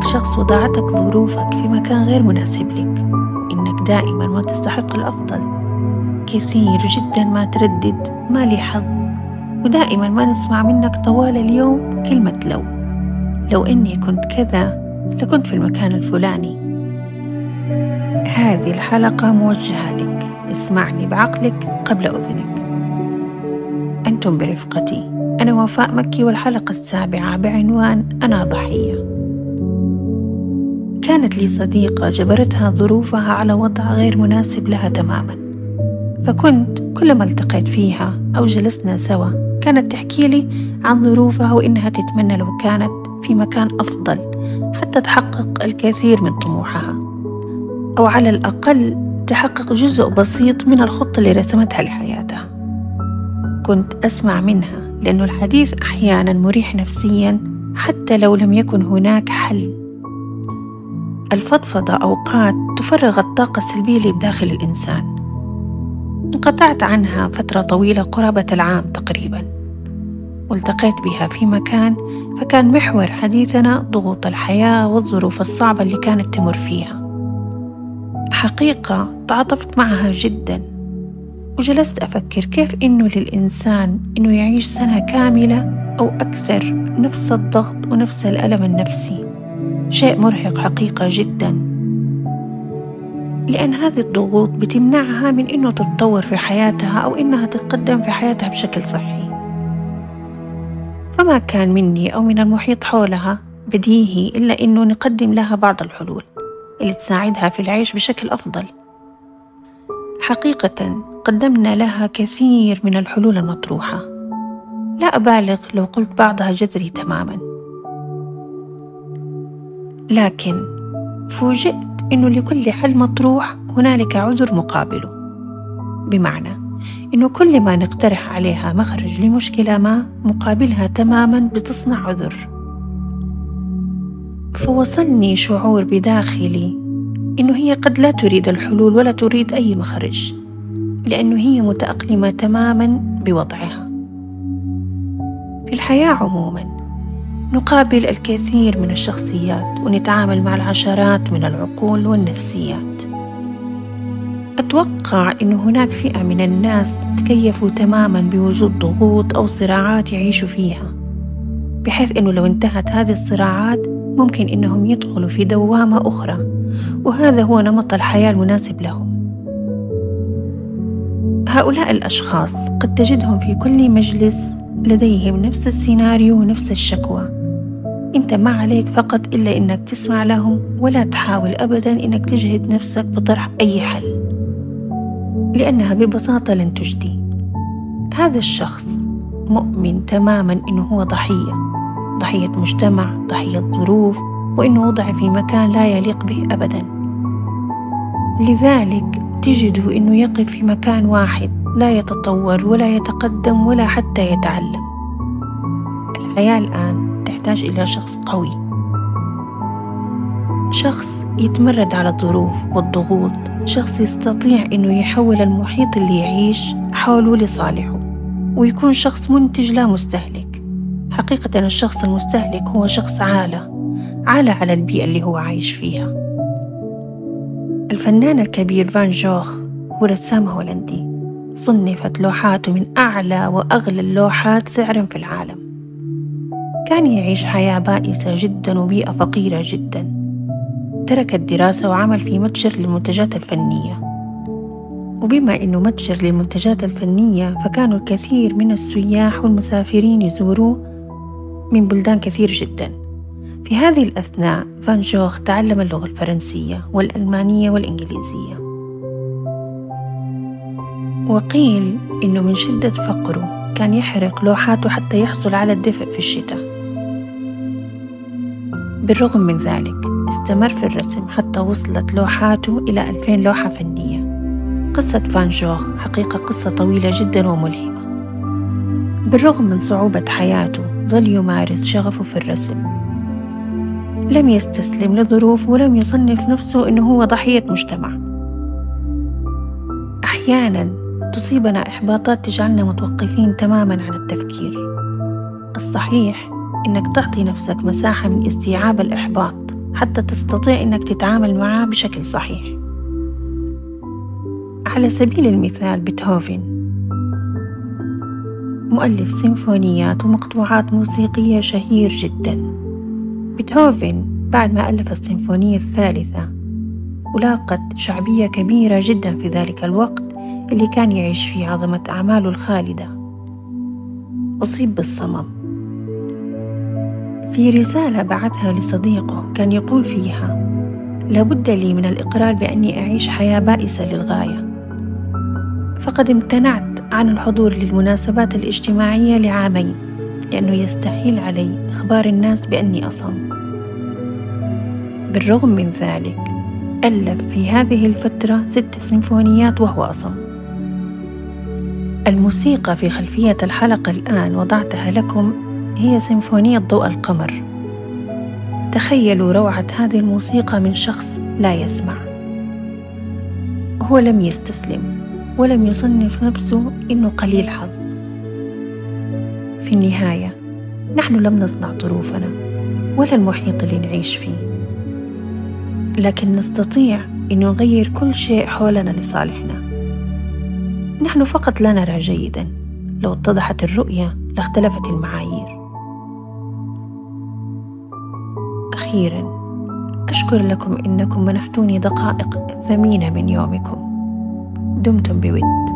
شخص وضعتك ظروفك في مكان غير مناسب لك. إنك دائما ما تستحق الأفضل. كثير جدا ما تردد ما لي حظ. ودائما ما نسمع منك طوال اليوم كلمة لو. لو إني كنت كذا لكنت في المكان الفلاني. هذه الحلقة موجهة لك. اسمعني بعقلك قبل أذنك. أنتم برفقتي. أنا وفاء مكي والحلقة السابعة بعنوان أنا ضحية. كانت لي صديقة جبرتها ظروفها على وضع غير مناسب لها تماما. فكنت كلما التقيت فيها أو جلسنا سوا كانت تحكي لي عن ظروفها وإنها تتمنى لو كانت في مكان أفضل حتى تحقق الكثير من طموحها. أو على الأقل تحقق جزء بسيط من الخطة اللي رسمتها لحياتها. كنت أسمع منها لأن الحديث أحيانا مريح نفسيا حتى لو لم يكن هناك حل. الفضفضة أوقات تفرغ الطاقة السلبية اللي بداخل الإنسان. انقطعت عنها فترة طويلة قرابة العام تقريبا. والتقيت بها في مكان فكان محور حديثنا ضغوط الحياة والظروف الصعبة اللي كانت تمر فيها. حقيقة تعاطفت معها جدا وجلست أفكر كيف إنه للإنسان إنه يعيش سنة كاملة أو أكثر نفس الضغط ونفس الألم النفسي. شيء مرهق حقيقة جدا. لأن هذه الضغوط بتمنعها من إنه تتطور في حياتها أو إنها تتقدم في حياتها بشكل صحي. فما كان مني أو من المحيط حولها بديهي إلا إنه نقدم لها بعض الحلول اللي تساعدها في العيش بشكل أفضل. حقيقة قدمنا لها كثير من الحلول المطروحة. لا أبالغ لو قلت بعضها جذري تماما. لكن فوجئت أنه لكل حل مطروح هنالك عذر مقابله. بمعنى أنه كل ما نقترح عليها مخرج لمشكلة ما مقابلها تماما بتصنع عذر. فوصلني شعور بداخلي إنه هي قد لا تريد الحلول ولا تريد أي مخرج لأنه هي متأقلمة تماما بوضعها. في الحياة عموما نقابل الكثير من الشخصيات ونتعامل مع العشرات من العقول والنفسيات. أتوقع أن هناك فئة من الناس تكيفوا تماما بوجود ضغوط أو صراعات يعيشوا فيها بحيث أنه لو انتهت هذه الصراعات ممكن أنهم يدخلوا في دوامة أخرى وهذا هو نمط الحياة المناسب لهم. هؤلاء الأشخاص قد تجدهم في كل مجلس لديهم نفس السيناريو ونفس الشكوى أنت ما عليك فقط إلا إنك تسمع لهم ولا تحاول أبدا إنك تجهد نفسك بطرح أي حل لأنها ببساطة لن تجدي. هذا الشخص مؤمن تماما إنه هو ضحية ضحية مجتمع ضحية ظروف وإنه وضع في مكان لا يليق به أبدا. لذلك تجده إنه يقف في مكان واحد لا يتطور ولا يتقدم ولا حتى يتعلم. الحياة الآن تحتاج إلى شخص قوي. شخص يتمرد على الظروف والضغوط. شخص يستطيع إنه يحول المحيط اللي يعيش حوله لصالحه ويكون شخص منتج لا مستهلك. حقيقة الشخص المستهلك هو شخص عالة عالة على البيئة اللي هو عايش فيها. الفنان الكبير فان جوخ هو رسام هولندي. صنفت لوحاته من أعلى وأغلى اللوحات سعرا في العالم. كان يعيش حياة بائسة جدا وبيئة فقيرة جدا. ترك الدراسة وعمل في متجر للمنتجات الفنية. وبما أنه متجر للمنتجات الفنية فكانوا الكثير من السياح والمسافرين يزوروه من بلدان كثير جدا. في هذه الأثناء فان جوخ تعلم اللغة الفرنسية والألمانية والإنجليزية. وقيل إنه من شدة فقره كان يحرق لوحاته حتى يحصل على الدفء في الشتاء. بالرغم من ذلك استمر في الرسم حتى وصلت لوحاته إلى ألفين لوحة فنية. قصة فان جوخ حقيقة قصة طويلة جدا وملهمة. بالرغم من صعوبة حياته ظل يمارس شغفه في الرسم. لم يستسلم لظروف ولم يصنف نفسه إنه هو ضحية مجتمع. أحيانا تصيبنا إحباطات تجعلنا متوقفين تماما عن التفكير. الصحيح إنك تعطي نفسك مساحة من استيعاب الإحباط حتى تستطيع أنك تتعامل معه بشكل صحيح. على سبيل المثال بيتهوفن. مؤلف سيمفونيات ومقطوعات موسيقية شهير جدا. بيتهوفن بعد ما ألف السيمفونية الثالثة ولاقت شعبية كبيرة جدا في ذلك الوقت اللي كان يعيش فيه عظمة أعماله الخالدة. أصيب بالصمم. في رسالة بعثها لصديقه كان يقول فيها لابد لي من الإقرار بأني أعيش حياة بائسة للغاية. فقد امتنعت عن الحضور للمناسبات الاجتماعية لعامين لأنه يستحيل علي إخبار الناس بأني أصم. بالرغم من ذلك ألف في هذه الفترة ست سيمفونيات وهو أصم. الموسيقى في خلفية الحلقة الآن وضعتها لكم هي سيمفونية ضوء القمر. تخيلوا روعة هذه الموسيقى من شخص لا يسمع. هو لم يستسلم ولم يصنف نفسه إنه قليل حظ. في النهاية نحن لم نصنع ظروفنا ولا المحيط اللي نعيش فيه. لكن نستطيع إن نغير كل شيء حولنا لصالحنا. نحن فقط لا نرى جيدا. لو اتضحت الرؤية لاختلفت المعايير. أخيرا أشكر لكم إنكم منحتوني دقائق ثمينة من يومكم. دمتم بود.